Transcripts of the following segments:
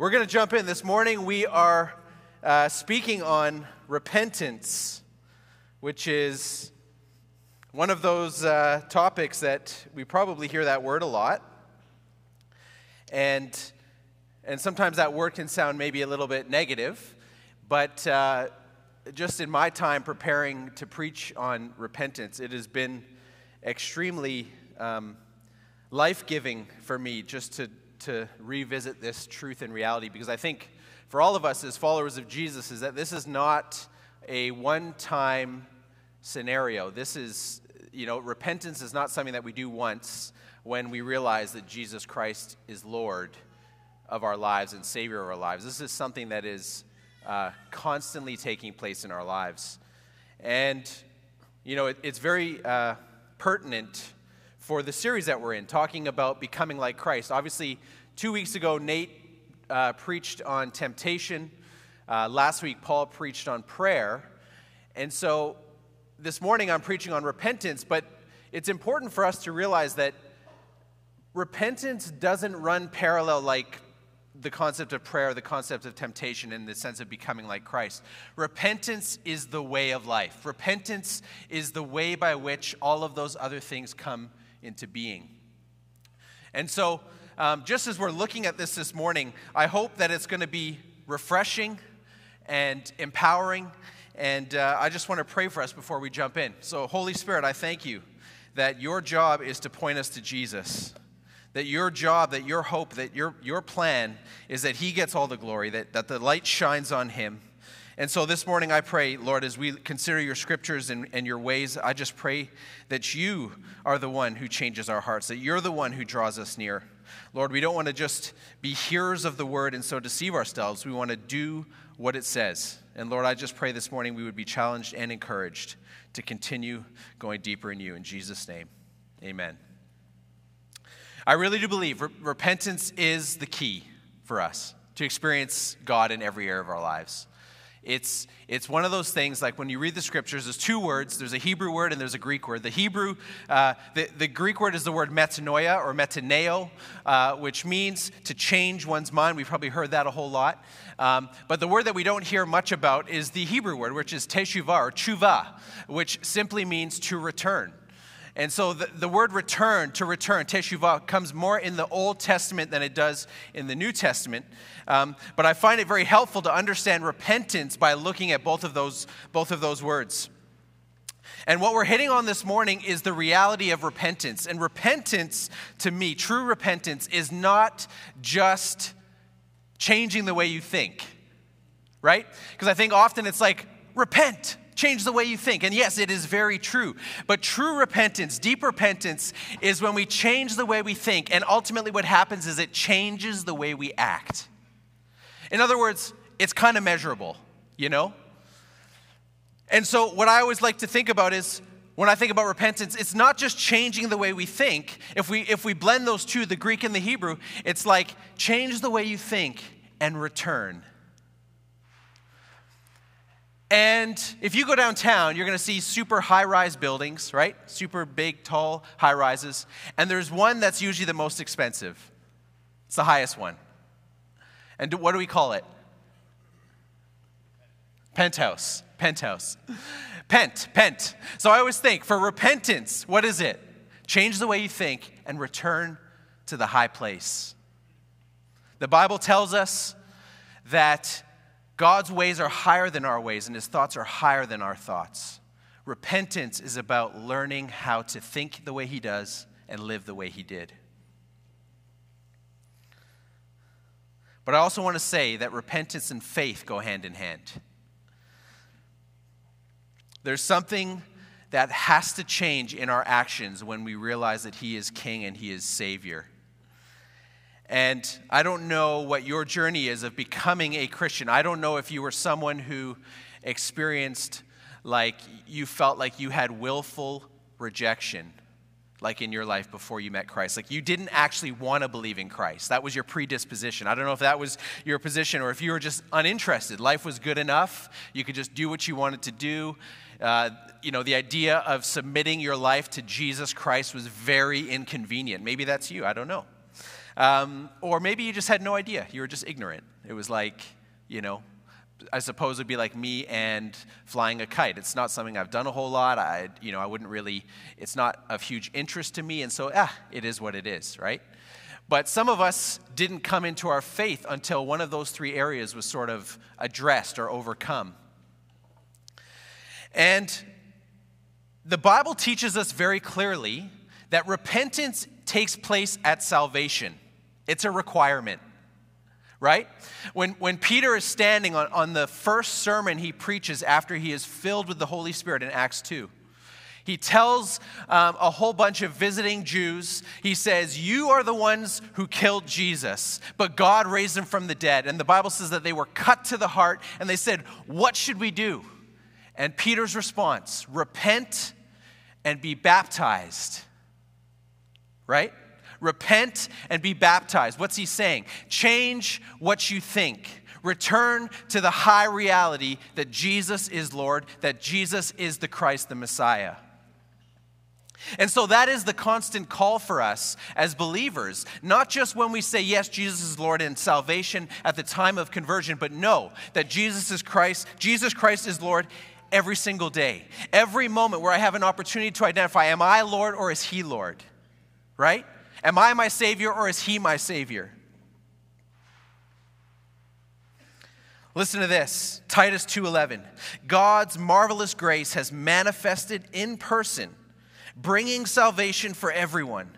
We're going to jump in. This morning we are uh, speaking on repentance, which is one of those uh, topics that we probably hear that word a lot. And, and sometimes that word can sound maybe a little bit negative, but uh, just in my time preparing to preach on repentance, it has been extremely um, life giving for me just to to revisit this truth and reality because I think for all of us as followers of Jesus is that this is not a one time scenario. This is, you know, repentance is not something that we do once when we realize that Jesus Christ is Lord of our lives and Savior of our lives. This is something that is uh, constantly taking place in our lives. And, you know, it, it's very uh, pertinent for the series that we're in, talking about becoming like Christ. Obviously, two weeks ago, Nate uh, preached on temptation. Uh, last week, Paul preached on prayer. And so this morning, I'm preaching on repentance, but it's important for us to realize that repentance doesn't run parallel like the concept of prayer, the concept of temptation in the sense of becoming like Christ. Repentance is the way of life. Repentance is the way by which all of those other things come into being. And so, um, just as we're looking at this this morning, I hope that it's going to be refreshing and empowering. And uh, I just want to pray for us before we jump in. So, Holy Spirit, I thank you that your job is to point us to Jesus. That your job, that your hope, that your, your plan is that He gets all the glory, that, that the light shines on Him, and so this morning I pray, Lord, as we consider your scriptures and, and, your ways, I just pray that you are the one who changes our hearts, that you're the one who draws us near. Lord, we don't want to just be hearers of the word and so deceive ourselves. We want to do what it says. And Lord, I just pray this morning we would be challenged and encouraged to continue going deeper in you. In Jesus' name, amen. I really do believe re- repentance is the key for us to experience God in every area of our lives. It's, it's one of those things like when you read the scriptures, there's two words there's a Hebrew word and there's a Greek word. The Hebrew, uh, the, the Greek word is the word metanoia or metaneo, uh, which means to change one's mind. We've probably heard that a whole lot. Um, but the word that we don't hear much about is the Hebrew word, which is teshuvah or tshuva, which simply means to return. And so the, the word return, to return, teshuvah, comes more in the Old Testament than it does in the New Testament. Um, but I find it very helpful to understand repentance by looking at both of those, both of those words. And what we're hitting on this morning is the reality of repentance. And repentance, to me, true repentance, is not just changing the way you think, right? Because I think often it's like, repent change the way you think. And yes, it is very true. But true repentance, deep repentance, is when we change the way we think. And ultimately, what happens is it changes the way we act. In other words, it's kind of measurable, you know? And so, what I always like to think about is when I think about repentance, it's not just changing the way we think. If we, if we blend those two, the Greek and the Hebrew, it's like change the way you think and return. And if you go downtown, you're going to see super high rise buildings, right? Super big, tall high rises. And there's one that's usually the most expensive. It's the highest one. And what do we call it? Penthouse. Penthouse. Pent, pent. So I always think for repentance, what is it? Change the way you think and return to the high place. The Bible tells us that God's ways are higher than our ways, and his thoughts are higher than our thoughts. Repentance is about learning how to think the way he does and live the way he did. But I also want to say that repentance and faith go hand in hand. There's something that has to change in our actions when we realize that He is King and He is Savior. And I don't know what your journey is of becoming a Christian. I don't know if you were someone who experienced like you felt like you had willful rejection like in your life before you met Christ. Like you didn't actually want to believe in Christ. That was your predisposition. I don't know if that was your position or if you were just uninterested. Life was good enough. You could just do what you wanted to do. Uh, you know, the idea of submitting your life to Jesus Christ was very inconvenient. Maybe that's you. I don't know. Um, or maybe you just had no idea. You were just ignorant. It was like, you know, I suppose it'd be like me and flying a kite. It's not something I've done a whole lot. I, you know, I wouldn't really, it's not of huge interest to me. And so, ah, it is what it is, right? But some of us didn't come into our faith until one of those three areas was sort of addressed or overcome. And the Bible teaches us very clearly that repentance takes place at salvation, it's a requirement right? When, when Peter is standing on, on the first sermon he preaches after he is filled with the Holy Spirit in Acts 2, he tells um, a whole bunch of visiting Jews, he says, You are the ones who killed Jesus, but God raised him from the dead. And the Bible says that they were cut to the heart and they said, What should we do? And Peter's response, Repent and be baptized. Right? Repent and be baptized. What's he saying? Change what you think. Return to the high reality that Jesus is Lord, that Jesus is the Christ, the Messiah. And so that is the constant call for us as believers, not just when we say, yes, Jesus is Lord and salvation at the time of conversion, but know that Jesus is Christ, Jesus Christ is Lord every single day. Every moment where I have an opportunity to identify, am I Lord or is He Lord? Right? Am I my Savior or is He my Savior? Listen to this Titus 2:11 God's marvelous grace has manifested in person bringing salvation for everyone.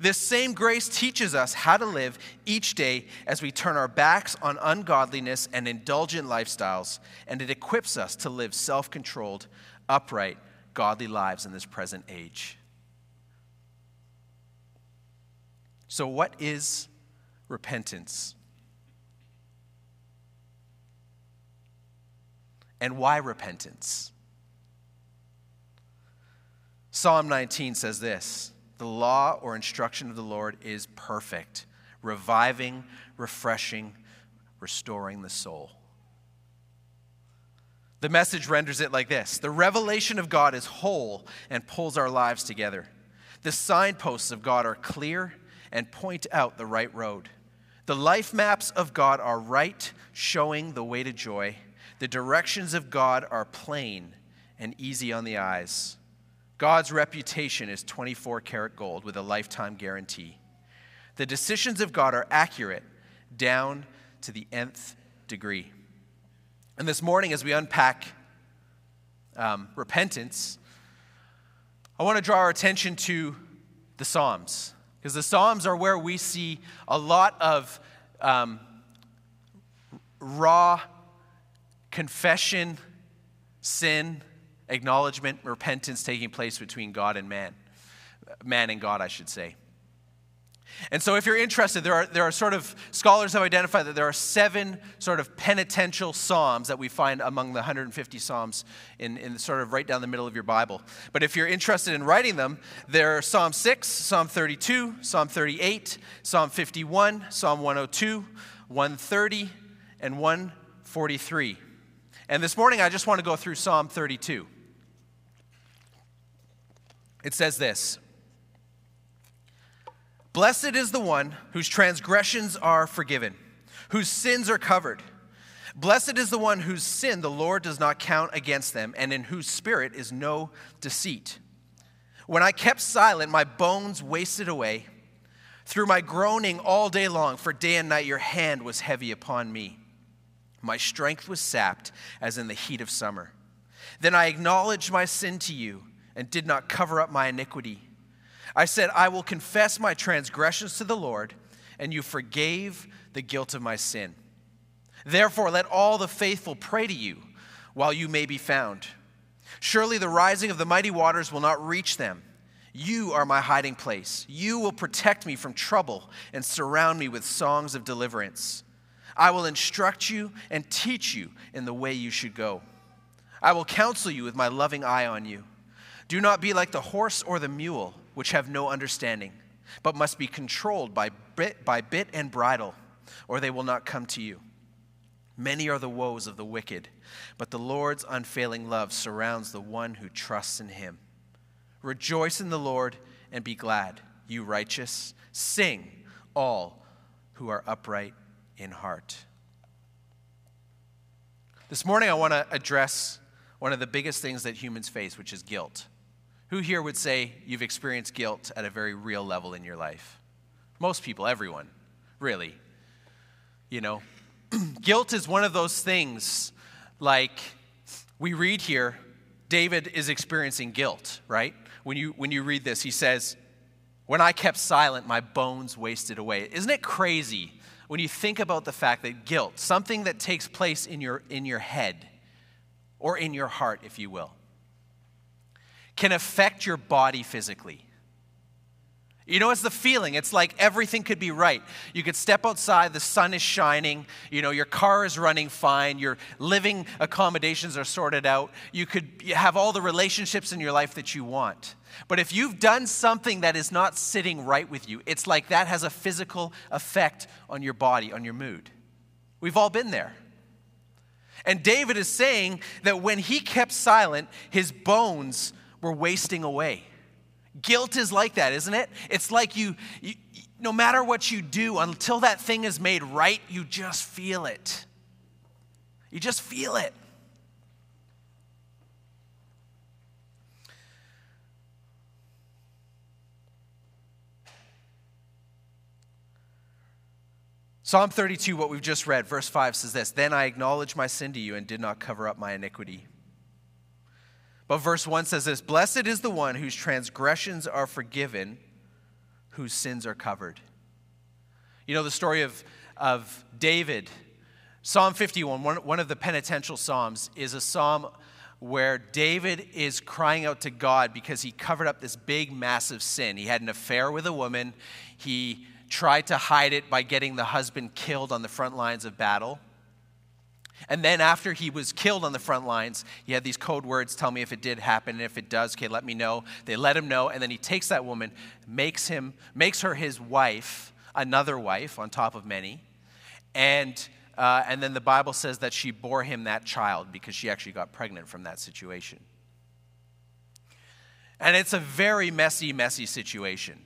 This same grace teaches us how to live each day as we turn our backs on ungodliness and indulgent lifestyles and it equips us to live self-controlled upright godly lives in this present age So, what is repentance? And why repentance? Psalm 19 says this The law or instruction of the Lord is perfect, reviving, refreshing, restoring the soul. The message renders it like this The revelation of God is whole and pulls our lives together. The signposts of God are clear and point out the right road. The life maps of God are right, showing the way to joy. The directions of God are plain and easy on the eyes. God's reputation is 24 karat gold with a lifetime guarantee. The decisions of God are accurate down to the nth degree. And this morning, as we unpack um, repentance, I want to draw our attention to the Psalms. Because the Psalms are where we see a lot of um, raw confession, sin, acknowledgement, repentance taking place between God and man. Man and God, I should say. And so, if you're interested, there are, there are sort of scholars have identified that there are seven sort of penitential psalms that we find among the 150 psalms in, in sort of right down the middle of your Bible. But if you're interested in writing them, there are Psalm 6, Psalm 32, Psalm 38, Psalm 51, Psalm 102, 130, and 143. And this morning, I just want to go through Psalm 32. It says this. Blessed is the one whose transgressions are forgiven, whose sins are covered. Blessed is the one whose sin the Lord does not count against them, and in whose spirit is no deceit. When I kept silent, my bones wasted away. Through my groaning all day long, for day and night your hand was heavy upon me. My strength was sapped as in the heat of summer. Then I acknowledged my sin to you and did not cover up my iniquity. I said, I will confess my transgressions to the Lord, and you forgave the guilt of my sin. Therefore, let all the faithful pray to you while you may be found. Surely the rising of the mighty waters will not reach them. You are my hiding place. You will protect me from trouble and surround me with songs of deliverance. I will instruct you and teach you in the way you should go. I will counsel you with my loving eye on you. Do not be like the horse or the mule which have no understanding, but must be controlled by bit, by bit and bridle, or they will not come to you. Many are the woes of the wicked, but the Lord's unfailing love surrounds the one who trusts in him. Rejoice in the Lord and be glad, you righteous. Sing, all who are upright in heart. This morning, I want to address one of the biggest things that humans face, which is guilt. Who here would say you've experienced guilt at a very real level in your life? Most people, everyone, really. You know, guilt is one of those things like we read here, David is experiencing guilt, right? When you, when you read this, he says, When I kept silent, my bones wasted away. Isn't it crazy when you think about the fact that guilt, something that takes place in your, in your head or in your heart, if you will, can affect your body physically? You know, it's the feeling. It's like everything could be right. You could step outside, the sun is shining, you know, your car is running fine, your living accommodations are sorted out, you could have all the relationships in your life that you want. But if you've done something that is not sitting right with you, it's like that has a physical effect on your body, on your mood. We've all been there. And David is saying that when he kept silent, his bones were wasting away. Guilt is like that, isn't it? It's like you, you, no matter what you do, until that thing is made right, you just feel it. You just feel it. Psalm 32, what we've just read, verse 5 says this Then I acknowledged my sin to you and did not cover up my iniquity. But verse 1 says this Blessed is the one whose transgressions are forgiven, whose sins are covered. You know the story of, of David. Psalm 51, one, one of the penitential psalms, is a psalm where David is crying out to God because he covered up this big, massive sin. He had an affair with a woman. He tried to hide it by getting the husband killed on the front lines of battle. And then after he was killed on the front lines, he had these code words tell me if it did happen, and if it does, okay, let me know. They let him know, and then he takes that woman, makes him, makes her his wife, another wife on top of many, and uh, and then the Bible says that she bore him that child because she actually got pregnant from that situation. And it's a very messy, messy situation.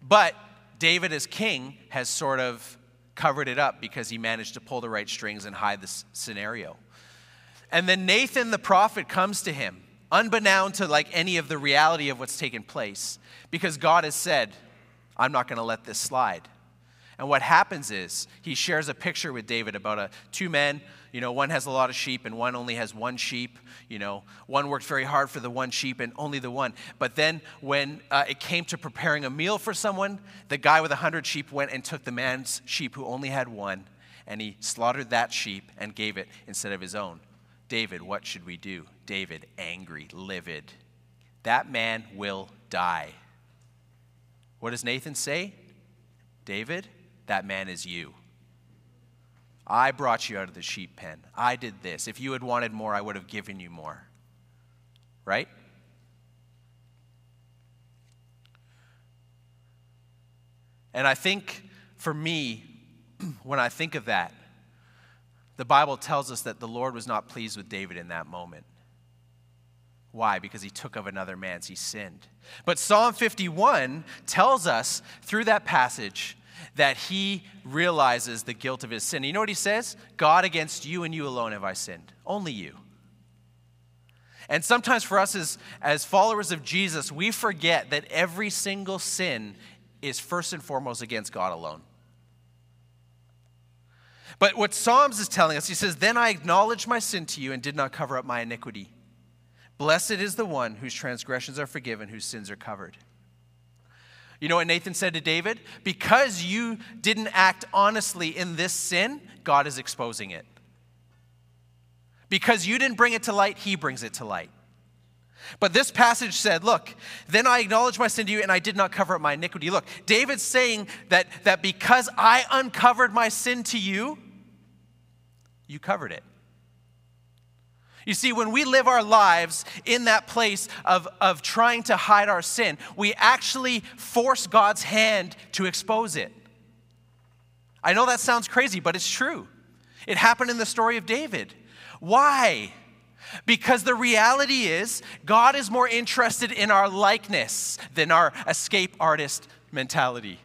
But David, as king, has sort of covered it up because he managed to pull the right strings and hide this scenario. And then Nathan the prophet comes to him, unbeknown to like any of the reality of what's taken place, because God has said, I'm not going to let this slide. And what happens is he shares a picture with David about a two men, you know, one has a lot of sheep and one only has one sheep. You know, one worked very hard for the one sheep and only the one. But then when uh, it came to preparing a meal for someone, the guy with a hundred sheep went and took the man's sheep who only had one, and he slaughtered that sheep and gave it instead of his own. David, what should we do? David, angry, livid. That man will die. What does Nathan say? David, that man is you. I brought you out of the sheep pen. I did this. If you had wanted more, I would have given you more. Right? And I think for me, when I think of that, the Bible tells us that the Lord was not pleased with David in that moment. Why? Because he took of another man's, he sinned. But Psalm 51 tells us through that passage that he realizes the guilt of his sin. You know what he says? God, against you and you alone have I sinned. Only you. And sometimes for us as, as followers of Jesus, we forget that every single sin is first and foremost against God alone. But what Psalms is telling us, he says, Then I acknowledged my sin to you and did not cover up my iniquity. Blessed is the one whose transgressions are forgiven, whose sins are covered. You know what Nathan said to David? Because you didn't act honestly in this sin, God is exposing it. Because you didn't bring it to light, he brings it to light. But this passage said, Look, then I acknowledged my sin to you and I did not cover up my iniquity. Look, David's saying that, that because I uncovered my sin to you, you covered it. You see, when we live our lives in that place of, of trying to hide our sin, we actually force God's hand to expose it. I know that sounds crazy, but it's true. It happened in the story of David. Why? Because the reality is, God is more interested in our likeness than our escape artist mentality.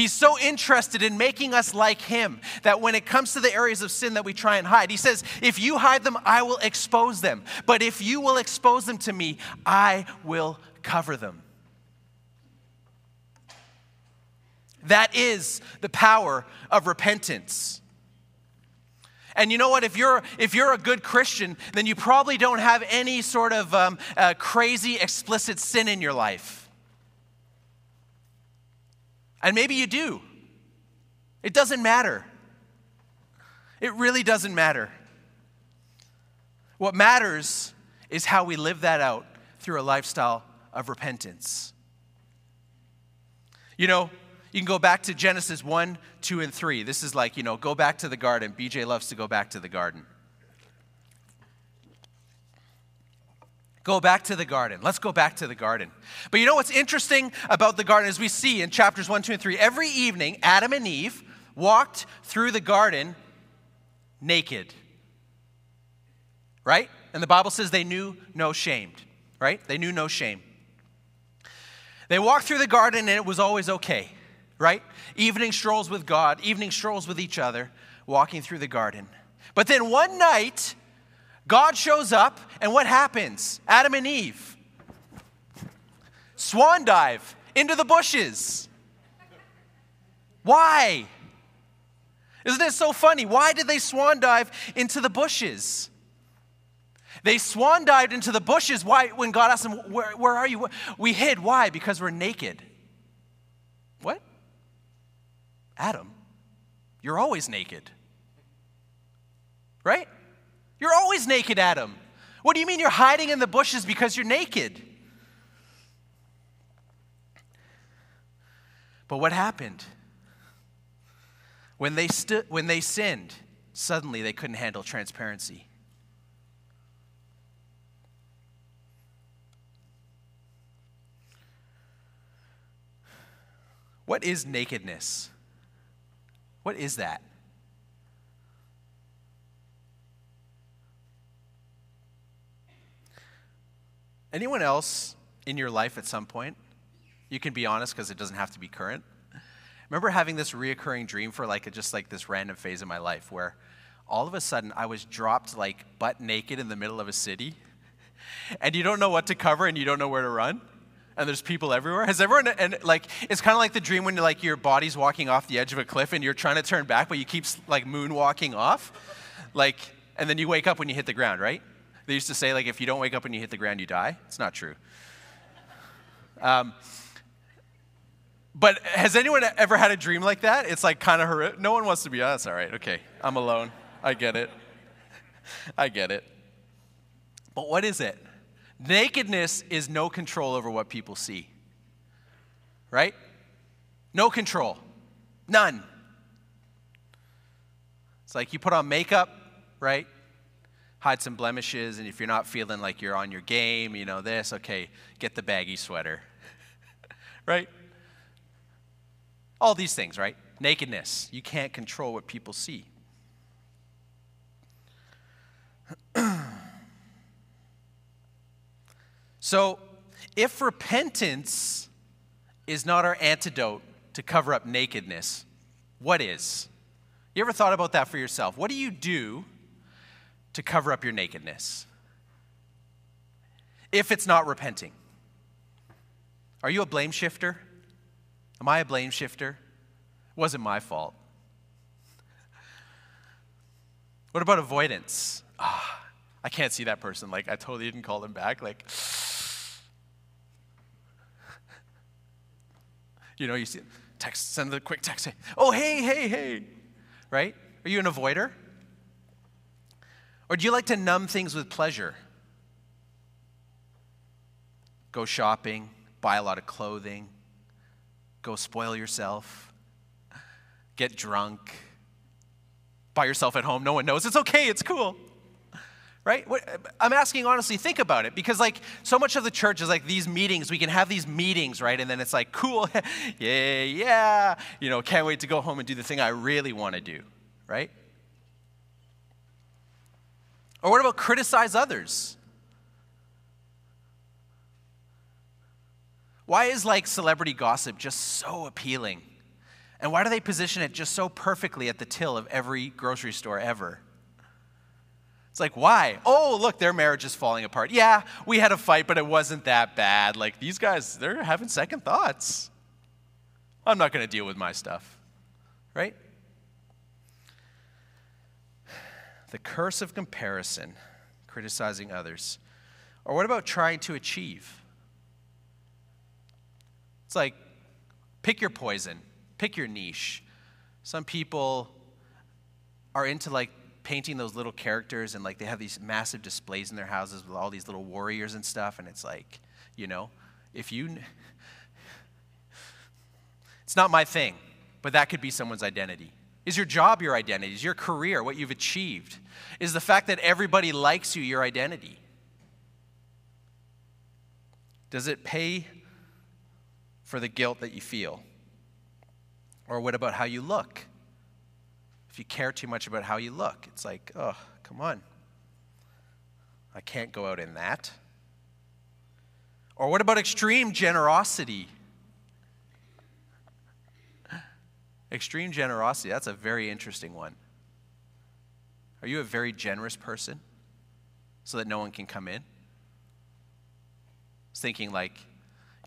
He's so interested in making us like him that when it comes to the areas of sin that we try and hide, he says, If you hide them, I will expose them. But if you will expose them to me, I will cover them. That is the power of repentance. And you know what? If you're, if you're a good Christian, then you probably don't have any sort of um, uh, crazy, explicit sin in your life. And maybe you do. It doesn't matter. It really doesn't matter. What matters is how we live that out through a lifestyle of repentance. You know, you can go back to Genesis 1, 2, and 3. This is like, you know, go back to the garden. BJ loves to go back to the garden. Go back to the garden. Let's go back to the garden. But you know what's interesting about the garden is we see in chapters 1, 2, and 3, every evening, Adam and Eve walked through the garden naked. Right? And the Bible says they knew no shame. Right? They knew no shame. They walked through the garden and it was always okay right? Evening strolls with God, evening strolls with each other, walking through the garden. But then one night, God shows up, and what happens? Adam and Eve swan dive into the bushes. Why? Isn't it so funny? Why did they swan dive into the bushes? They swan dived into the bushes. Why? When God asked them, Where, where are you? We hid. Why? Because we're naked. What? Adam, you're always naked. Right? You're always naked, Adam. What do you mean you're hiding in the bushes because you're naked? But what happened? When they, stu- when they sinned, suddenly they couldn't handle transparency. What is nakedness? What is that? Anyone else in your life at some point? You can be honest because it doesn't have to be current. Remember having this reoccurring dream for like just like this random phase of my life where all of a sudden I was dropped like butt naked in the middle of a city and you don't know what to cover and you don't know where to run? and there's people everywhere? Has everyone, and like, it's kind of like the dream when like your body's walking off the edge of a cliff and you're trying to turn back, but you keep like moonwalking off, like, and then you wake up when you hit the ground, right? They used to say like, if you don't wake up when you hit the ground, you die. It's not true. Um, but has anyone ever had a dream like that? It's like kind of horrific. No one wants to be. Oh, that's all right. Okay, I'm alone. I get it. I get it. But what is it? Nakedness is no control over what people see. Right? No control. None. It's like you put on makeup, right? Hide some blemishes, and if you're not feeling like you're on your game, you know, this, okay, get the baggy sweater. right? All these things, right? Nakedness. You can't control what people see. So, if repentance is not our antidote to cover up nakedness, what is? You ever thought about that for yourself? What do you do to cover up your nakedness? If it's not repenting, are you a blame shifter? Am I a blame shifter? It wasn't my fault. What about avoidance? Ah, I can't see that person. Like, I totally didn't call them back. Like, You know, you see, text, send the quick text, oh, hey, hey, hey, right? Are you an avoider? Or do you like to numb things with pleasure? Go shopping, buy a lot of clothing, go spoil yourself, get drunk, by yourself at home. No one knows. It's okay, it's cool right? I'm asking honestly, think about it because like so much of the church is like these meetings. We can have these meetings, right? And then it's like, cool, yeah, yeah, you know, can't wait to go home and do the thing I really want to do, right? Or what about criticize others? Why is like celebrity gossip just so appealing And why do they position it just so perfectly at the till of every grocery store ever? It's like, why? Oh, look, their marriage is falling apart. Yeah, we had a fight, but it wasn't that bad. Like, these guys, they're having second thoughts. I'm not going to deal with my stuff, right? The curse of comparison, criticizing others. Or what about trying to achieve? It's like, pick your poison, pick your niche. Some people are into like painting those little characters and like they have these massive displays in their houses with all these little warriors and stuff and it's like you know if you it's not my thing but that could be someone's identity is your job your identity is your career what you've achieved is the fact that everybody likes you your identity does it pay for the guilt that you feel or what about how you look if you care too much about how you look, it's like, oh, come on. I can't go out in that. Or what about extreme generosity? Extreme generosity, that's a very interesting one. Are you a very generous person so that no one can come in? I was thinking, like,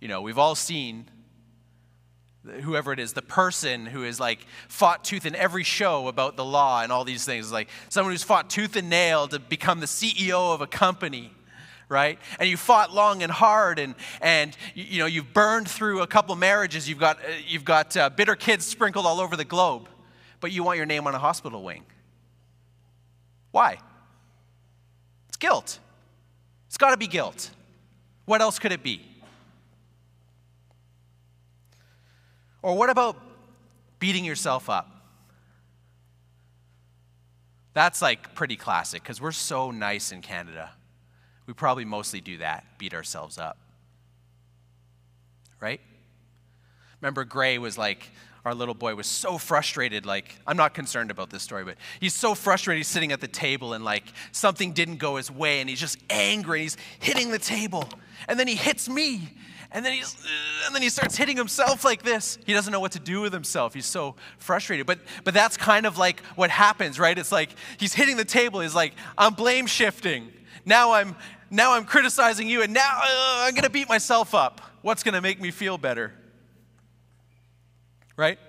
you know, we've all seen whoever it is, the person who is like fought tooth in every show about the law and all these things, like someone who's fought tooth and nail to become the CEO of a company, right? And you fought long and hard, and and you, know you've burned through a couple marriages. You've got uh, you've got uh, bitter kids sprinkled all over the globe, but you want your name on a hospital wing. Why? It's guilt. It's got to be guilt. What else could it be? Or what about beating yourself up? That's like pretty classic because we're so nice in Canada. We probably mostly do that, beat ourselves up. Right? Remember, Gray was like, our little boy was so frustrated. Like, I'm not concerned about this story, but he's so frustrated. He's sitting at the table and like something didn't go his way and he's just angry. He's hitting the table. And then he hits me and then he's and then he starts hitting himself like this he doesn't know what to do with himself he's so frustrated but but that's kind of like what happens right it's like he's hitting the table he's like i'm blame shifting now i'm now i'm criticizing you and now uh, i'm going to beat myself up what's going to make me feel better right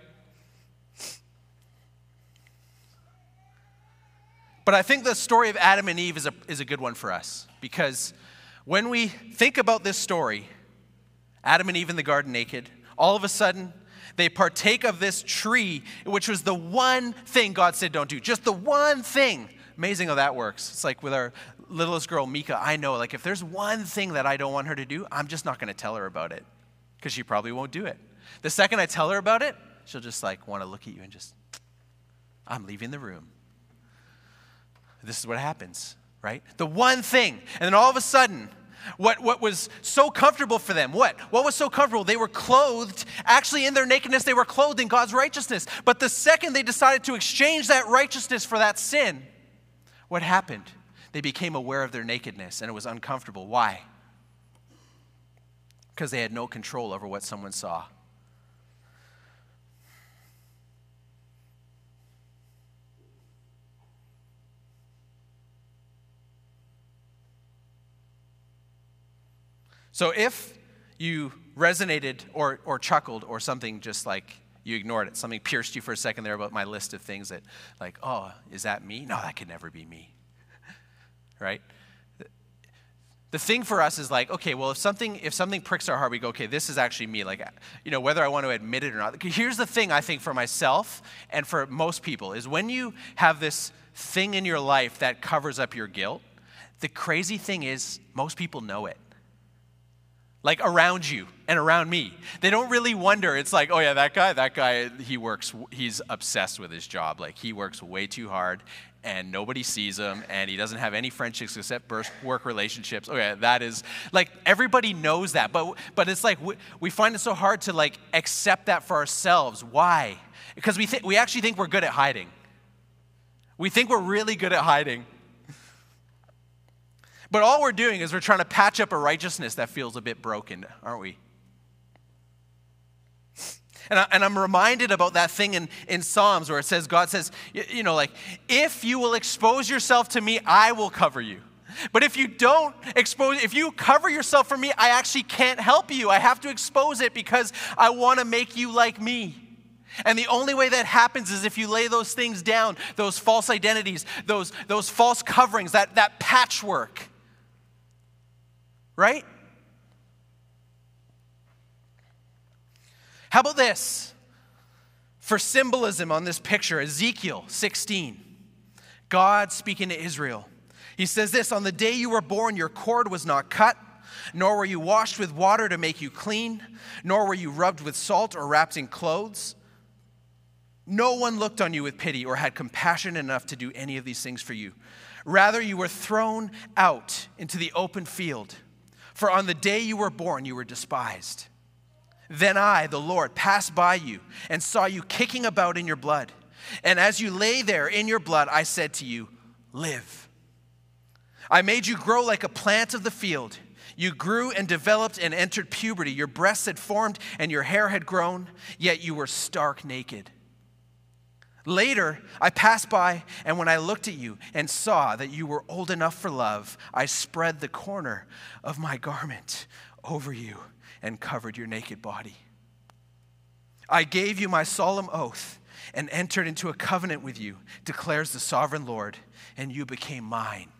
but i think the story of adam and eve is a, is a good one for us because when we think about this story Adam and Eve in the garden naked. All of a sudden, they partake of this tree, which was the one thing God said don't do. Just the one thing. Amazing how that works. It's like with our littlest girl, Mika, I know, like, if there's one thing that I don't want her to do, I'm just not going to tell her about it because she probably won't do it. The second I tell her about it, she'll just like want to look at you and just, I'm leaving the room. This is what happens, right? The one thing. And then all of a sudden, what, what was so comfortable for them? What? What was so comfortable? They were clothed, actually, in their nakedness, they were clothed in God's righteousness. But the second they decided to exchange that righteousness for that sin, what happened? They became aware of their nakedness and it was uncomfortable. Why? Because they had no control over what someone saw. So if you resonated or, or chuckled or something just like you ignored it, something pierced you for a second there about my list of things that, like, oh, is that me? No, that could never be me. Right? The thing for us is like, okay, well, if something if something pricks our heart, we go, okay, this is actually me. Like, you know, whether I want to admit it or not. Here's the thing I think for myself and for most people is when you have this thing in your life that covers up your guilt, the crazy thing is most people know it like around you and around me. They don't really wonder. It's like, oh yeah, that guy, that guy, he works, he's obsessed with his job. Like he works way too hard and nobody sees him and he doesn't have any friendships except work relationships. Yeah, that is, like everybody knows that. But, but it's like, we, we find it so hard to like accept that for ourselves. Why? Because we, th- we actually think we're good at hiding. We think we're really good at hiding. But all we're doing is we're trying to patch up a righteousness that feels a bit broken, aren't we? And, I, and I'm reminded about that thing in, in Psalms where it says, God says, you, know, like, if you will expose yourself to me, I will cover you. But if you don't expose, if you cover yourself for me, I actually can't help you. I have to expose it because I want to make you like me. And the only way that happens is if you lay those things down, those false identities, those, those false coverings, that, that patchwork. Right? How about this? For symbolism on this picture, Ezekiel 16, God speaking to Israel. He says this On the day you were born, your cord was not cut, nor were you washed with water to make you clean, nor were you rubbed with salt or wrapped in clothes. No one looked on you with pity or had compassion enough to do any of these things for you. Rather, you were thrown out into the open field. For on the day you were born, you were despised. Then I, the Lord, passed by you and saw you kicking about in your blood. And as you lay there in your blood, I said to you, Live. I made you grow like a plant of the field. You grew and developed and entered puberty. Your breasts had formed and your hair had grown, yet you were stark naked. Later, I passed by, and when I looked at you and saw that you were old enough for love, I spread the corner of my garment over you and covered your naked body. I gave you my solemn oath and entered into a covenant with you, declares the sovereign Lord, and you became mine.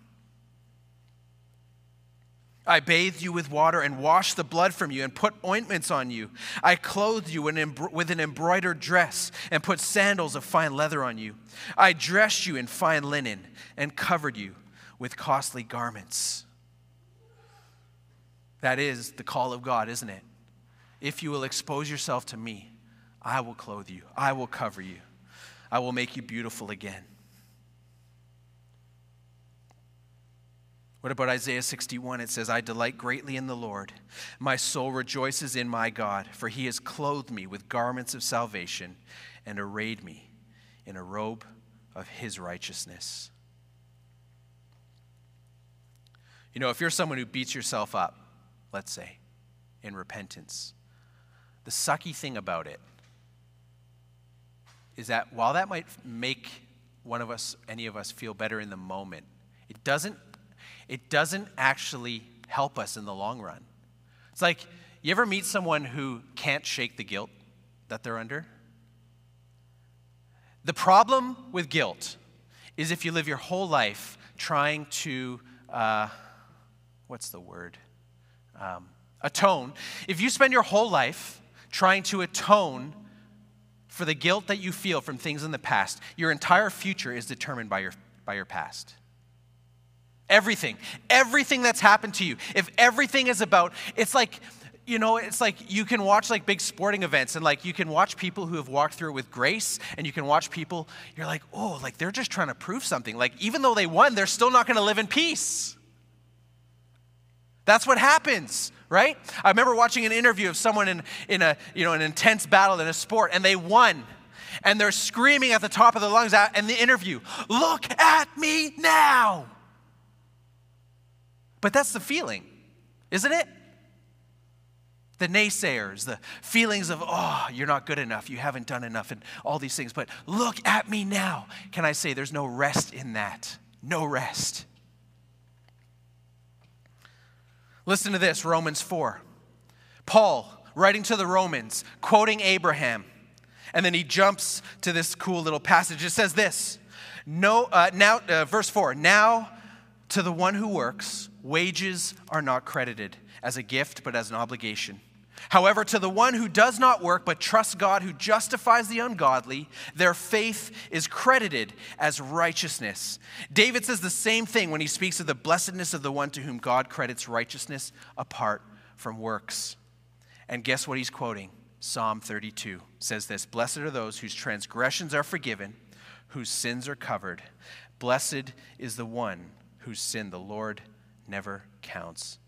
I bathed you with water and washed the blood from you and put ointments on you. I clothed you with an embroidered dress and put sandals of fine leather on you. I dressed you in fine linen and covered you with costly garments. That is the call of God, isn't it? If you will expose yourself to me, I will clothe you, I will cover you, I will make you beautiful again. What about Isaiah 61? It says, I delight greatly in the Lord. My soul rejoices in my God, for he has clothed me with garments of salvation and arrayed me in a robe of his righteousness. You know, if you're someone who beats yourself up, let's say, in repentance, the sucky thing about it is that while that might make one of us, any of us, feel better in the moment, it doesn't it doesn't actually help us in the long run. It's like, you ever meet someone who can't shake the guilt that they're under? The problem with guilt is if you live your whole life trying to, uh, what's the word? Um, atone. If you spend your whole life trying to atone for the guilt that you feel from things in the past, your entire future is determined by your, by your past. Everything. Everything that's happened to you. If everything is about, it's like, you know, it's like you can watch like big sporting events and like you can watch people who have walked through it with grace and you can watch people, you're like, oh, like they're just trying to prove something. Like even though they won, they're still not going to live in peace. That's what happens, right? I remember watching an interview of someone in, in a, you know, an intense battle in a sport and they won. And they're screaming at the top of their lungs in the interview, look at me now. But that's the feeling, isn't it? The naysayers, the feelings of, oh, you're not good enough, you haven't done enough, and all these things. But look at me now. Can I say there's no rest in that? No rest. Listen to this Romans 4. Paul, writing to the Romans, quoting Abraham, and then he jumps to this cool little passage. It says this no, uh, now, uh, verse 4 Now to the one who works, wages are not credited as a gift, but as an obligation. However, to the one who does not work but trusts God who justifies the ungodly, their faith is credited as righteousness. David says the same thing when he speaks of the blessedness of the one to whom God credits righteousness apart from works. And guess what he's quoting? Psalm 32 says this Blessed are those whose transgressions are forgiven, whose sins are covered. Blessed is the one whose sin the Lord never counts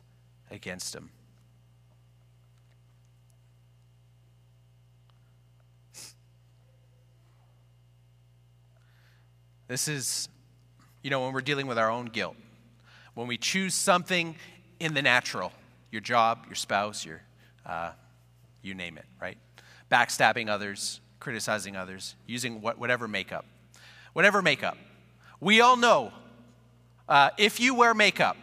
against him. This is, you know, when we're dealing with our own guilt, when we choose something in the natural, your job, your spouse, your, uh, you name it, right? backstabbing others, criticizing others, using what, whatever makeup. Whatever makeup. We all know uh, if you wear makeup,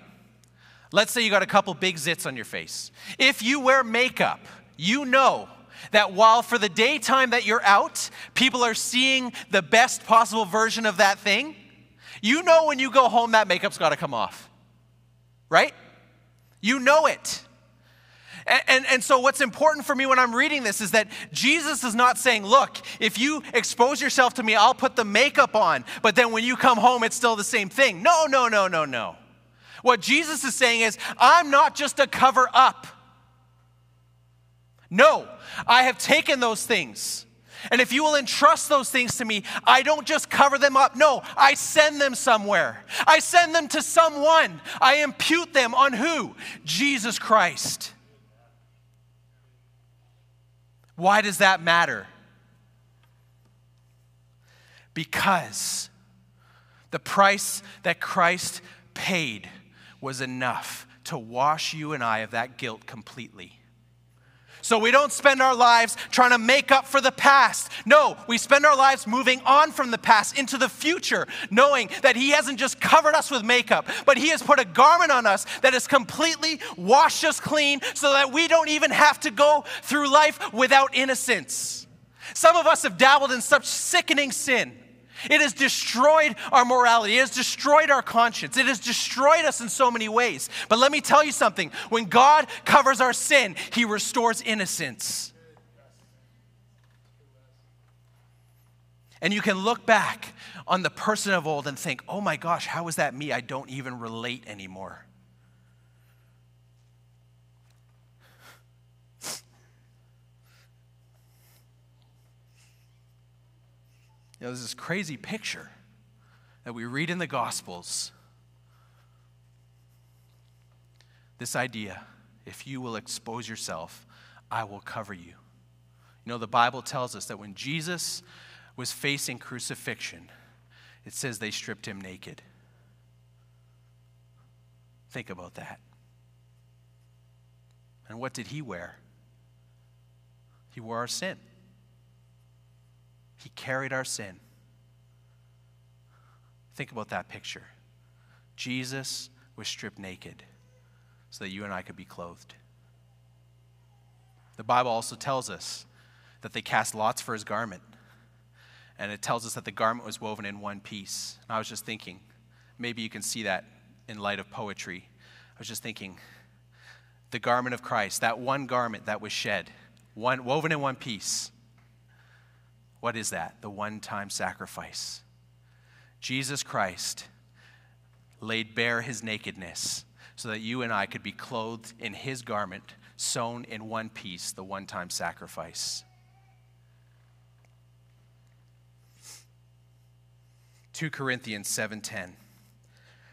let's say you got a couple big zits on your face. If you wear makeup, you know that while for the daytime that you're out, people are seeing the best possible version of that thing, you know when you go home that makeup's got to come off. Right? You know it. And, and, and, so, what's important for me when I'm reading this is that Jesus is not saying, Look, if you expose yourself to me, I'll put the makeup on, but then when you come home, it's still the same thing. No, no, no, no, no. What Jesus is saying is, I'm not just a cover up. No, I have taken those things. And if you will entrust those things to me, I don't just cover them up. No, I send them somewhere. I send them to someone. I impute them on who? Jesus Christ. Why does that matter? Because the price that Christ paid was enough to wash you and I of that guilt completely. So we don't spend our lives trying to make up for the past. No, we spend our lives moving on from the past into the future, knowing that He hasn't just covered us with makeup, but He has put a garment on us that has completely washed us clean so that we don't even have to go through life without innocence. Some of us have dabbled in such sickening sin it has destroyed our morality. It has destroyed our conscience. It has destroyed us in so many ways. But let me tell you something when God covers our sin, He restores innocence. And you can look back on the person of old and think, oh my gosh, how is that me? I don't even relate anymore. Know, there's this crazy picture that we read in the Gospels. This idea if you will expose yourself, I will cover you. You know, the Bible tells us that when Jesus was facing crucifixion, it says they stripped him naked. Think about that. And what did he wear? He wore our sin. He carried our sin. Think about that picture. Jesus was stripped naked so that you and I could be clothed. The Bible also tells us that they cast lots for his garment. And it tells us that the garment was woven in one piece. And I was just thinking, maybe you can see that in light of poetry. I was just thinking, the garment of Christ, that one garment that was shed, one woven in one piece. What is that? The one time sacrifice. Jesus Christ laid bare his nakedness so that you and I could be clothed in his garment, sewn in one piece, the one time sacrifice. 2 Corinthians 7:10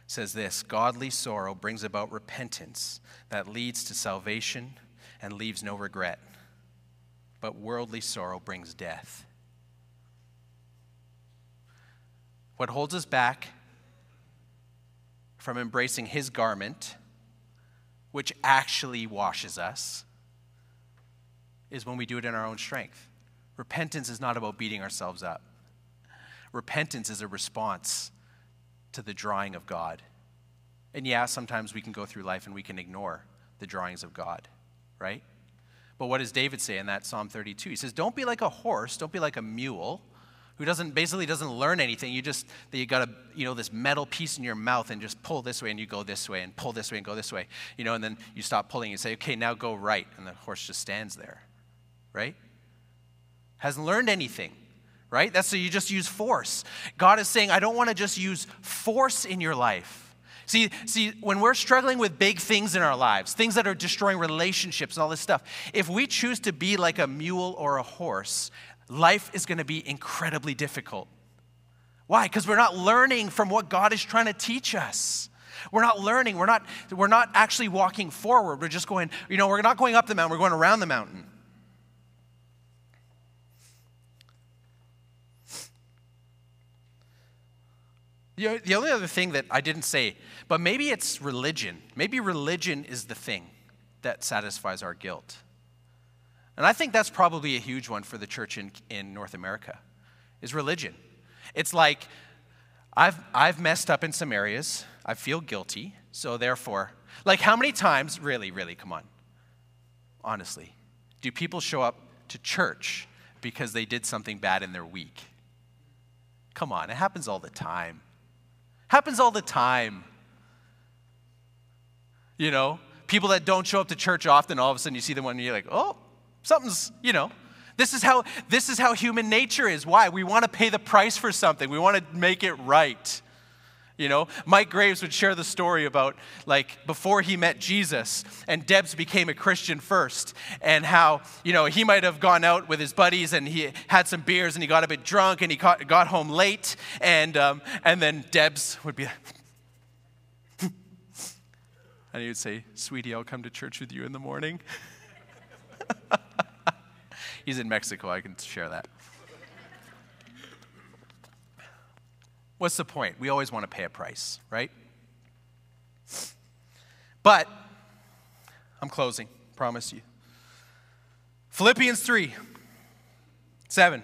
says this, godly sorrow brings about repentance that leads to salvation and leaves no regret. But worldly sorrow brings death. What holds us back from embracing his garment, which actually washes us, is when we do it in our own strength. Repentance is not about beating ourselves up. Repentance is a response to the drawing of God. And yeah, sometimes we can go through life and we can ignore the drawings of God, right? But what does David say in that Psalm 32? He says, Don't be like a horse, don't be like a mule who doesn't basically doesn't learn anything. You just that you got a you know this metal piece in your mouth and just pull this way and you go this way and pull this way and go this way. You know, and then you stop pulling and say, okay, now go right, and the horse just stands there, right? Hasn't learned anything, right? That's so you just use force. God is saying, I don't want to just use force in your life. See, see, when we're struggling with big things in our lives, things that are destroying relationships and all this stuff, if we choose to be like a mule or a horse, life is going to be incredibly difficult. Why? Because we're not learning from what God is trying to teach us. We're not learning. We're not, we're not actually walking forward. We're just going, you know, we're not going up the mountain, we're going around the mountain. The only other thing that I didn't say, but maybe it's religion. Maybe religion is the thing that satisfies our guilt. And I think that's probably a huge one for the church in, in North America, is religion. It's like, I've, I've messed up in some areas. I feel guilty. So therefore, like how many times, really, really, come on, honestly, do people show up to church because they did something bad in their week? Come on, it happens all the time. Happens all the time. You know, people that don't show up to church often, all of a sudden you see them when you're like, oh, something's, you know. This is how this is how human nature is. Why? We want to pay the price for something. We want to make it right. You know, Mike Graves would share the story about like before he met Jesus and Debs became a Christian first, and how, you know, he might have gone out with his buddies and he had some beers and he got a bit drunk and he got, got home late, and, um, and then Debs would be and he would say, Sweetie, I'll come to church with you in the morning. He's in Mexico, I can share that. What's the point? We always want to pay a price, right? But I'm closing, promise you. Philippians 3 7.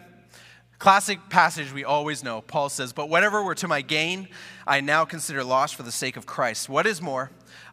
Classic passage we always know. Paul says, But whatever were to my gain, I now consider loss for the sake of Christ. What is more,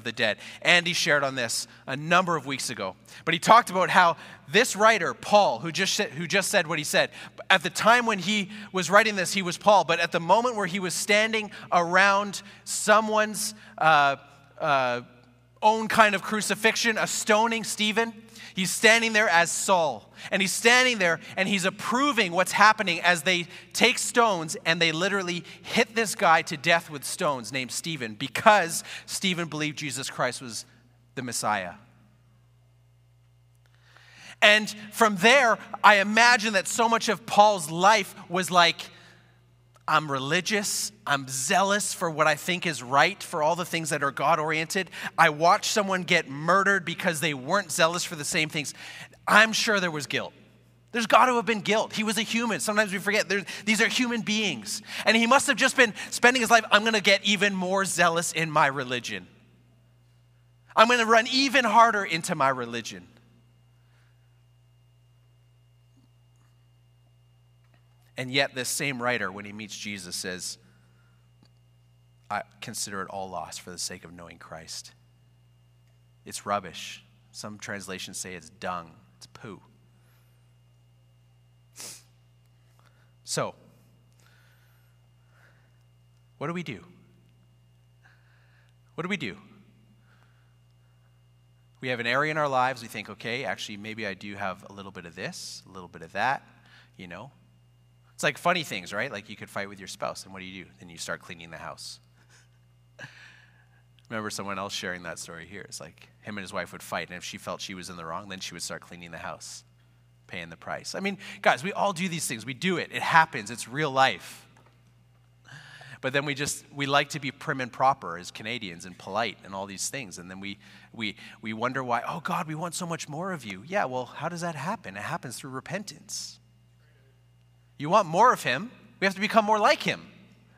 of the dead. Andy shared on this a number of weeks ago. But he talked about how this writer, Paul, who just, said, who just said what he said, at the time when he was writing this, he was Paul. But at the moment where he was standing around someone's uh, uh, own kind of crucifixion, a stoning Stephen, He's standing there as Saul. And he's standing there and he's approving what's happening as they take stones and they literally hit this guy to death with stones named Stephen because Stephen believed Jesus Christ was the Messiah. And from there, I imagine that so much of Paul's life was like, I'm religious. I'm zealous for what I think is right, for all the things that are God oriented. I watched someone get murdered because they weren't zealous for the same things. I'm sure there was guilt. There's got to have been guilt. He was a human. Sometimes we forget these are human beings. And he must have just been spending his life, I'm going to get even more zealous in my religion. I'm going to run even harder into my religion. And yet, this same writer, when he meets Jesus, says, I consider it all loss for the sake of knowing Christ. It's rubbish. Some translations say it's dung, it's poo. So, what do we do? What do we do? We have an area in our lives, we think, okay, actually, maybe I do have a little bit of this, a little bit of that, you know. It's like funny things, right? Like you could fight with your spouse, and what do you do? Then you start cleaning the house. Remember someone else sharing that story here. It's like him and his wife would fight, and if she felt she was in the wrong, then she would start cleaning the house, paying the price. I mean, guys, we all do these things. We do it, it happens, it's real life. But then we just, we like to be prim and proper as Canadians and polite and all these things. And then we, we, we wonder why, oh God, we want so much more of you. Yeah, well, how does that happen? It happens through repentance. You want more of Him, we have to become more like Him.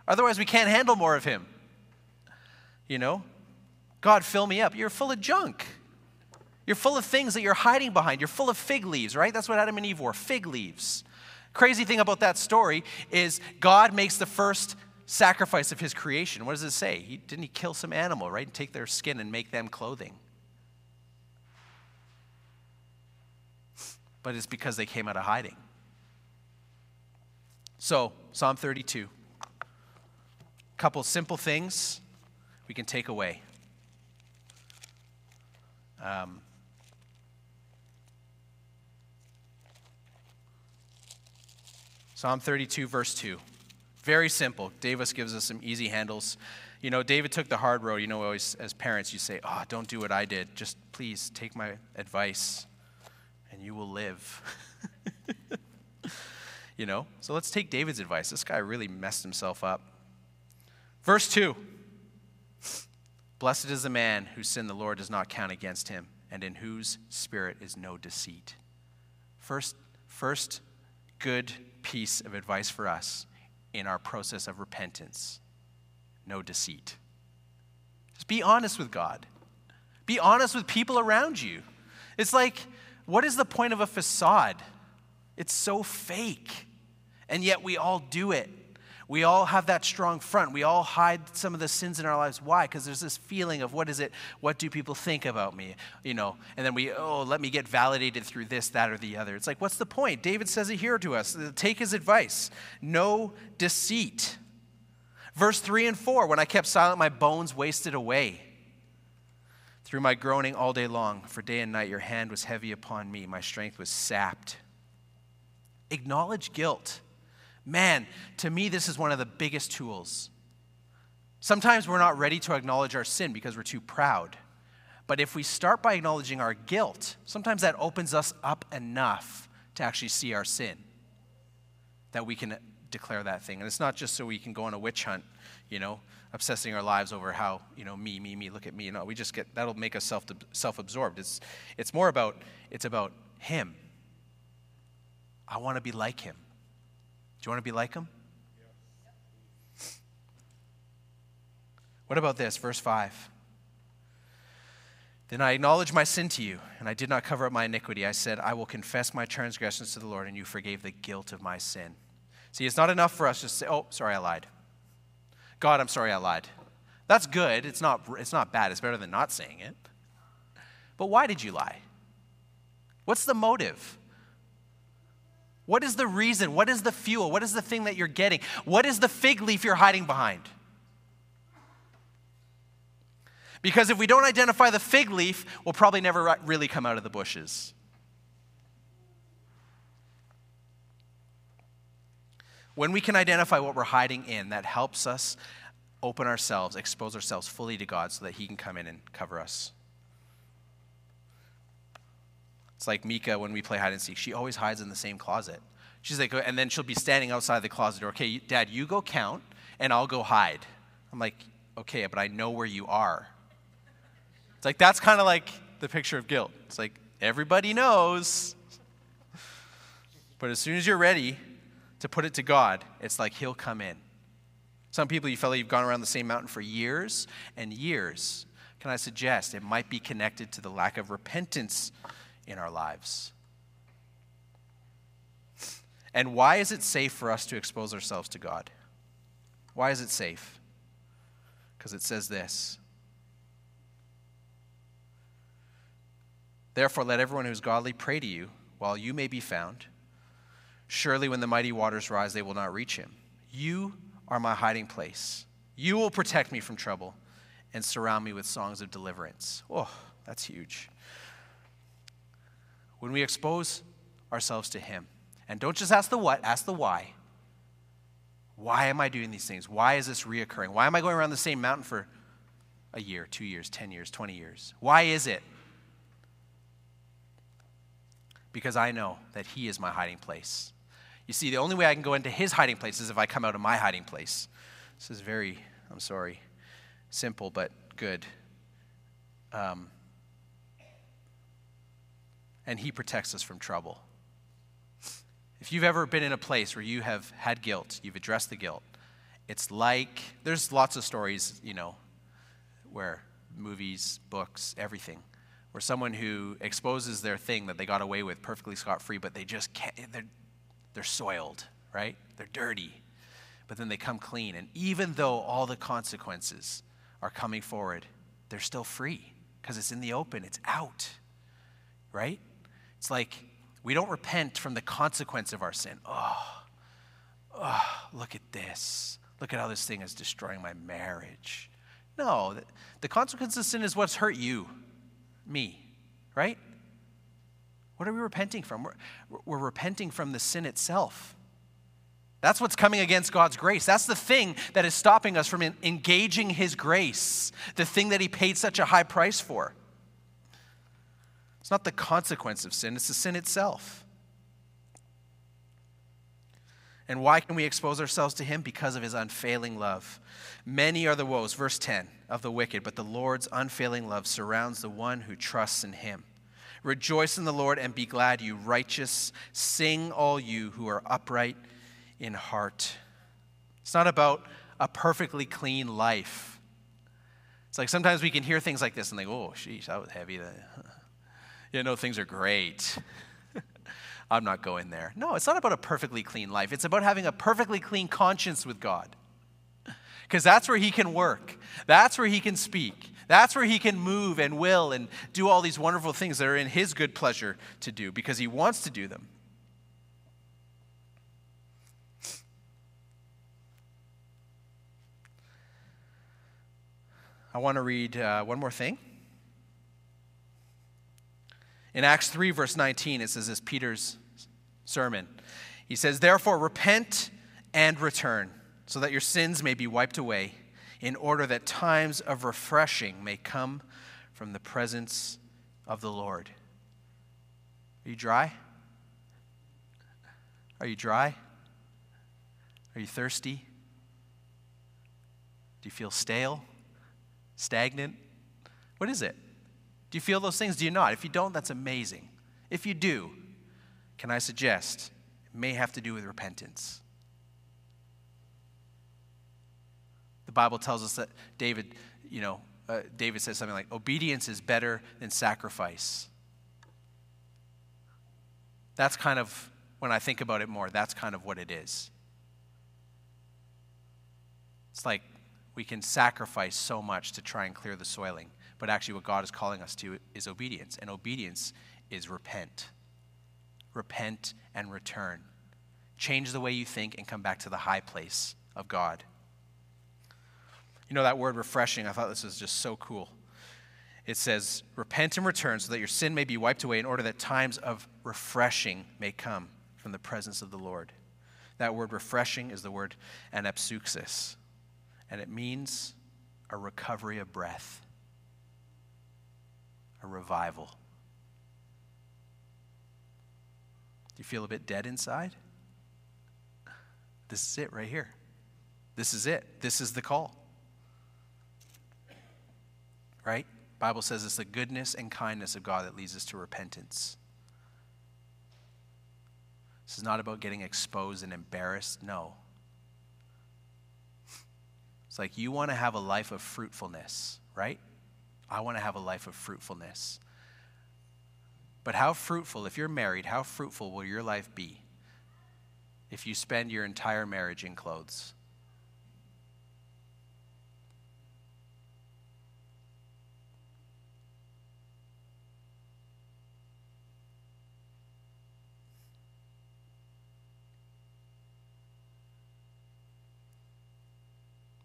Otherwise, we can't handle more of Him. You know? God, fill me up. You're full of junk. You're full of things that you're hiding behind. You're full of fig leaves, right? That's what Adam and Eve were fig leaves. Crazy thing about that story is God makes the first sacrifice of his creation. What does it say? He, didn't he kill some animal, right? And take their skin and make them clothing. But it's because they came out of hiding. So, Psalm 32. A couple simple things we can take away. Um, Psalm 32, verse 2. Very simple. David gives us some easy handles. You know, David took the hard road. You know, always as parents, you say, Oh, don't do what I did. Just please take my advice. and you will live. you know? So let's take David's advice. This guy really messed himself up. Verse 2 Blessed is the man whose sin the Lord does not count against him, and in whose spirit is no deceit. First, first good piece of advice for us in our process of repentance no deceit. Just be honest with God, be honest with people around you. It's like, what is the point of a facade? It's so fake, and yet we all do it. We all have that strong front. We all hide some of the sins in our lives. Why? Because there's this feeling of what is it? What do people think about me? You know, and then we, oh, let me get validated through this, that, or the other. It's like, what's the point? David says it here to us. Take his advice. No deceit. Verse 3 and 4 When I kept silent, my bones wasted away. Through my groaning all day long, for day and night your hand was heavy upon me, my strength was sapped. Acknowledge guilt. Man, to me, this is one of the biggest tools. Sometimes we're not ready to acknowledge our sin because we're too proud. But if we start by acknowledging our guilt, sometimes that opens us up enough to actually see our sin that we can declare that thing. And it's not just so we can go on a witch hunt, you know, obsessing our lives over how, you know, me, me, me, look at me. You know, we just get that'll make us self self-absorbed. It's it's more about it's about him. I want to be like him. Do you want to be like him? What about this? Verse 5. Then I acknowledged my sin to you, and I did not cover up my iniquity. I said, I will confess my transgressions to the Lord, and you forgave the guilt of my sin. See, it's not enough for us to say, Oh, sorry, I lied. God, I'm sorry I lied. That's good. It's not, it's not bad. It's better than not saying it. But why did you lie? What's the motive? What is the reason? What is the fuel? What is the thing that you're getting? What is the fig leaf you're hiding behind? Because if we don't identify the fig leaf, we'll probably never really come out of the bushes. When we can identify what we're hiding in, that helps us open ourselves, expose ourselves fully to God so that He can come in and cover us. It's like Mika when we play hide and seek. She always hides in the same closet. She's like, and then she'll be standing outside the closet door. Okay, Dad, you go count, and I'll go hide. I'm like, okay, but I know where you are. It's like that's kind of like the picture of guilt. It's like everybody knows, but as soon as you're ready to put it to God, it's like He'll come in. Some people, you feel like you've gone around the same mountain for years and years. Can I suggest it might be connected to the lack of repentance in our lives. And why is it safe for us to expose ourselves to God? Why is it safe? Because it says this Therefore, let everyone who is godly pray to you while you may be found. Surely, when the mighty waters rise, they will not reach him. You are my hiding place. You will protect me from trouble and surround me with songs of deliverance. Oh, that's huge when we expose ourselves to Him. And don't just ask the what, ask the why. Why am I doing these things? Why is this reoccurring? Why am I going around the same mountain for a year, two years, 10 years, 20 years? Why is it? Because I know that He is my hiding place. You see, the only way I can go into His hiding place is if I come out of my hiding place. This is very, I'm sorry, simple but good. Um, and He protects us from trouble. If you've ever been in a place where you have had guilt, you've addressed the guilt, it's like there's lots of stories, you know, where movies, books, everything, where someone who exposes their thing that they got away with perfectly scot free, but they just can't, they're, they're soiled, right? They're dirty. But then they come clean. And even though all the consequences are coming forward, they're still free because it's in the open, it's out, right? It's like we don't repent from the consequence of our sin. Oh, oh, look at this. Look at how this thing is destroying my marriage. No, the consequence of sin is what's hurt you, me, right? What are we repenting from? We're, we're repenting from the sin itself. That's what's coming against God's grace. That's the thing that is stopping us from engaging His grace, the thing that He paid such a high price for. It's not the consequence of sin, it's the sin itself. And why can we expose ourselves to him? Because of his unfailing love. Many are the woes, verse 10, of the wicked, but the Lord's unfailing love surrounds the one who trusts in him. Rejoice in the Lord and be glad, you righteous. Sing, all you who are upright in heart. It's not about a perfectly clean life. It's like sometimes we can hear things like this and think, oh, sheesh, that was heavy. You know, things are great. I'm not going there. No, it's not about a perfectly clean life. It's about having a perfectly clean conscience with God. Because that's where He can work, that's where He can speak, that's where He can move and will and do all these wonderful things that are in His good pleasure to do because He wants to do them. I want to read uh, one more thing. In Acts 3, verse 19, it says this Peter's sermon. He says, Therefore, repent and return, so that your sins may be wiped away, in order that times of refreshing may come from the presence of the Lord. Are you dry? Are you dry? Are you thirsty? Do you feel stale? Stagnant? What is it? Do you feel those things? Do you not? If you don't, that's amazing. If you do, can I suggest it may have to do with repentance? The Bible tells us that David, you know, uh, David says something like, obedience is better than sacrifice. That's kind of, when I think about it more, that's kind of what it is. It's like we can sacrifice so much to try and clear the soiling. But actually, what God is calling us to is obedience. And obedience is repent. Repent and return. Change the way you think and come back to the high place of God. You know that word refreshing? I thought this was just so cool. It says, Repent and return so that your sin may be wiped away in order that times of refreshing may come from the presence of the Lord. That word refreshing is the word anapsuxis and it means a recovery of breath, a revival. Do you feel a bit dead inside? This is it right here. This is it. This is the call. Right? Bible says it's the goodness and kindness of God that leads us to repentance. This is not about getting exposed and embarrassed. No. It's like you want to have a life of fruitfulness, right? I want to have a life of fruitfulness. But how fruitful, if you're married, how fruitful will your life be if you spend your entire marriage in clothes?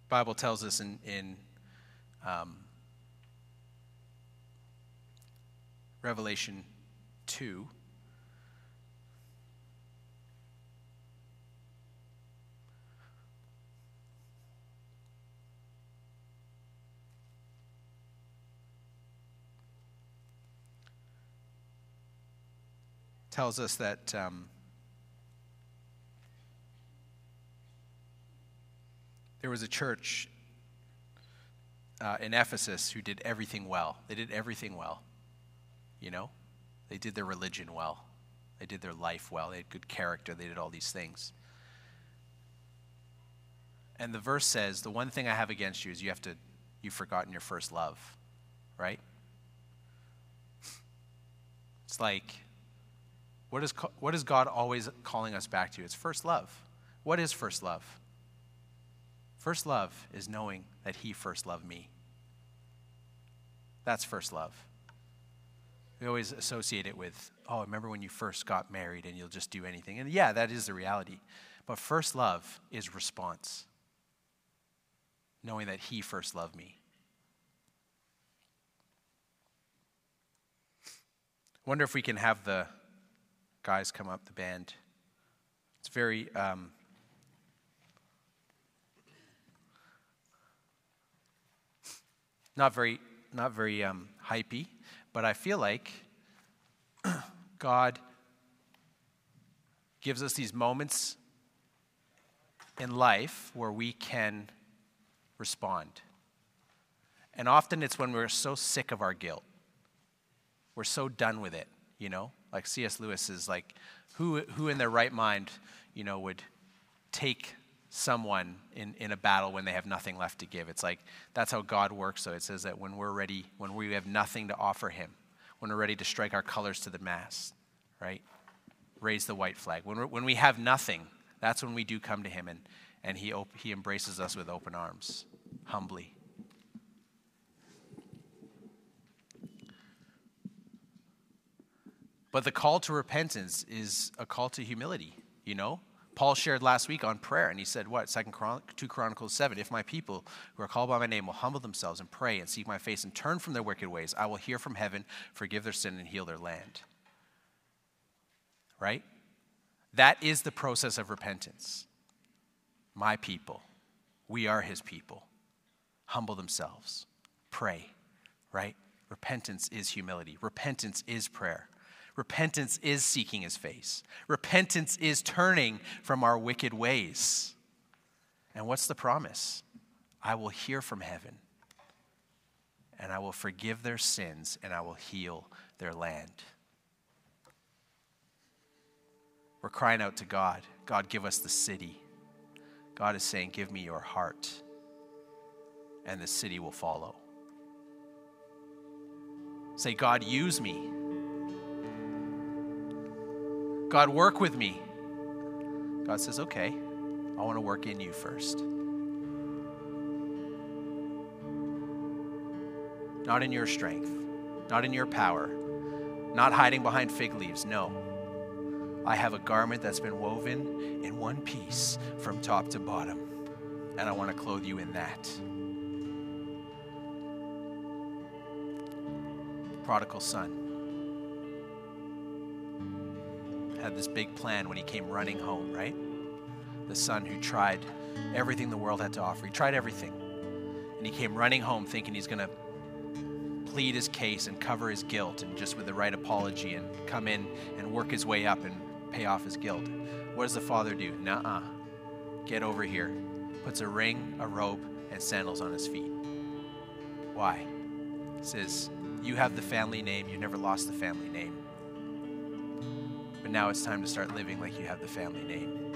Bible tells us in, in um, Revelation 2 tells us that um, There was a church uh, in Ephesus who did everything well. They did everything well. You know, they did their religion well, they did their life well, they had good character, they did all these things. And the verse says, The one thing I have against you is you have to, you've forgotten your first love, right? It's like, what is, what is God always calling us back to? It's first love. What is first love? First love is knowing that He first loved me. That's first love. We always associate it with, oh, I remember when you first got married and you'll just do anything. And yeah, that is the reality. But first love is response, knowing that He first loved me. Wonder if we can have the guys come up, the band. It's very um, Not very, not very um, hypey, but I feel like God gives us these moments in life where we can respond. And often it's when we're so sick of our guilt. We're so done with it, you know? Like C.S. Lewis is like, who, who in their right mind, you know, would take someone in, in a battle when they have nothing left to give? It's like, that's how God works. So it says that when we're ready, when we have nothing to offer Him, when we're ready to strike our colors to the mast, right? Raise the white flag. When, when we have nothing, that's when we do come to Him and, and he, op- he embraces us with open arms, humbly. But the call to repentance is a call to humility, you know? Paul shared last week on prayer, and he said, What? Second Chron- 2 Chronicles 7 If my people who are called by my name will humble themselves and pray and seek my face and turn from their wicked ways, I will hear from heaven, forgive their sin, and heal their land. Right? That is the process of repentance. My people, we are his people. Humble themselves, pray, right? Repentance is humility, repentance is prayer. Repentance is seeking his face. Repentance is turning from our wicked ways. And what's the promise? I will hear from heaven, and I will forgive their sins, and I will heal their land. We're crying out to God God, give us the city. God is saying, Give me your heart, and the city will follow. Say, God, use me. God, work with me. God says, Okay, I want to work in you first. Not in your strength, not in your power, not hiding behind fig leaves. No. I have a garment that's been woven in one piece from top to bottom, and I want to clothe you in that. Prodigal son had this big plan when he came running home, right? The son who tried everything the world had to offer. He tried everything. And he came running home thinking he's going to plead his case and cover his guilt and just with the right apology and come in and work his way up and pay off his guilt. What does the father do? Nuh uh. Get over here. Puts a ring, a robe, and sandals on his feet. Why? He says, You have the family name. You never lost the family name. But now it's time to start living like you have the family name.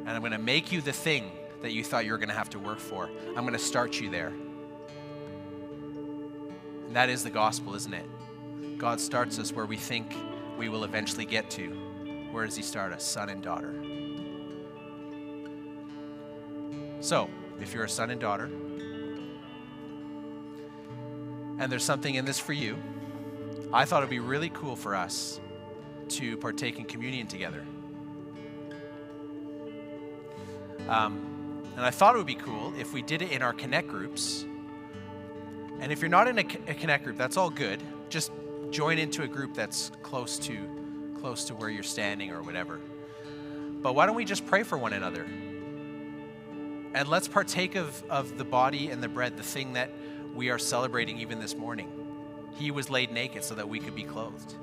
And I'm going to make you the thing that you thought you were going to have to work for. I'm going to start you there. And that is the gospel, isn't it? God starts us where we think we will eventually get to. Where does He start us? Son and daughter. So, if you're a son and daughter, and there's something in this for you, I thought it'd be really cool for us to partake in communion together. Um, and I thought it would be cool if we did it in our Connect groups. And if you're not in a, a Connect group, that's all good. Just join into a group that's close to close to where you're standing or whatever. But why don't we just pray for one another? And let's partake of, of the body and the bread, the thing that we are celebrating even this morning. He was laid naked so that we could be clothed.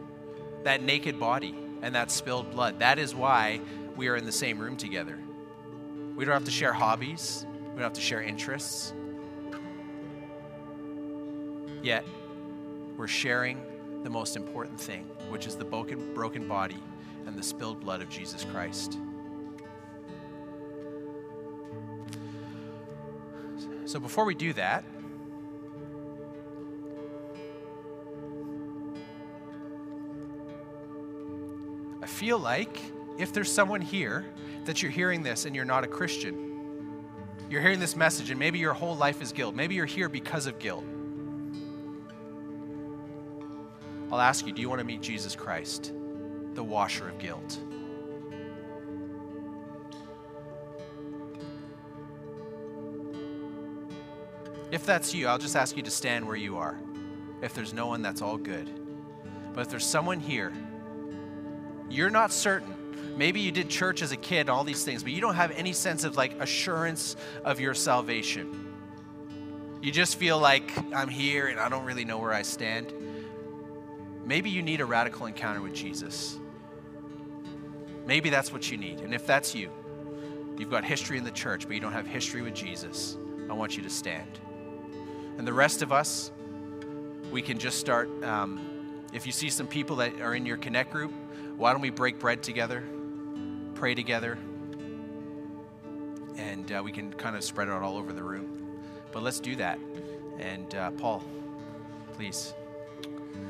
That naked body and that spilled blood, that is why we are in the same room together. We don't have to share hobbies, we don't have to share interests. Yet, we're sharing the most important thing, which is the broken, broken body and the spilled blood of Jesus Christ. So, before we do that, feel like if there's someone here that you're hearing this and you're not a Christian, you're hearing this message and maybe your whole life is guilt, maybe you're here because of guilt. I'll ask you do you want to meet Jesus Christ, the washer of guilt? If that's you, I'll just ask you to stand where you are. If there's no one, that's all good. But if there's someone here, you're not certain. Maybe you did church as a kid, all these things, but you don't have any sense of like assurance of your salvation. You just feel like I'm here and I don't really know where I stand. Maybe you need a radical encounter with Jesus. Maybe that's what you need. And if that's you, you've got history in the church, but you don't have history with Jesus, I want you to stand. And the rest of us, we can just start. Um, if you see some people that are in your connect group, why don't we break bread together, pray together, and uh, we can kind of spread it out all over the room. But let's do that. And uh, Paul, please.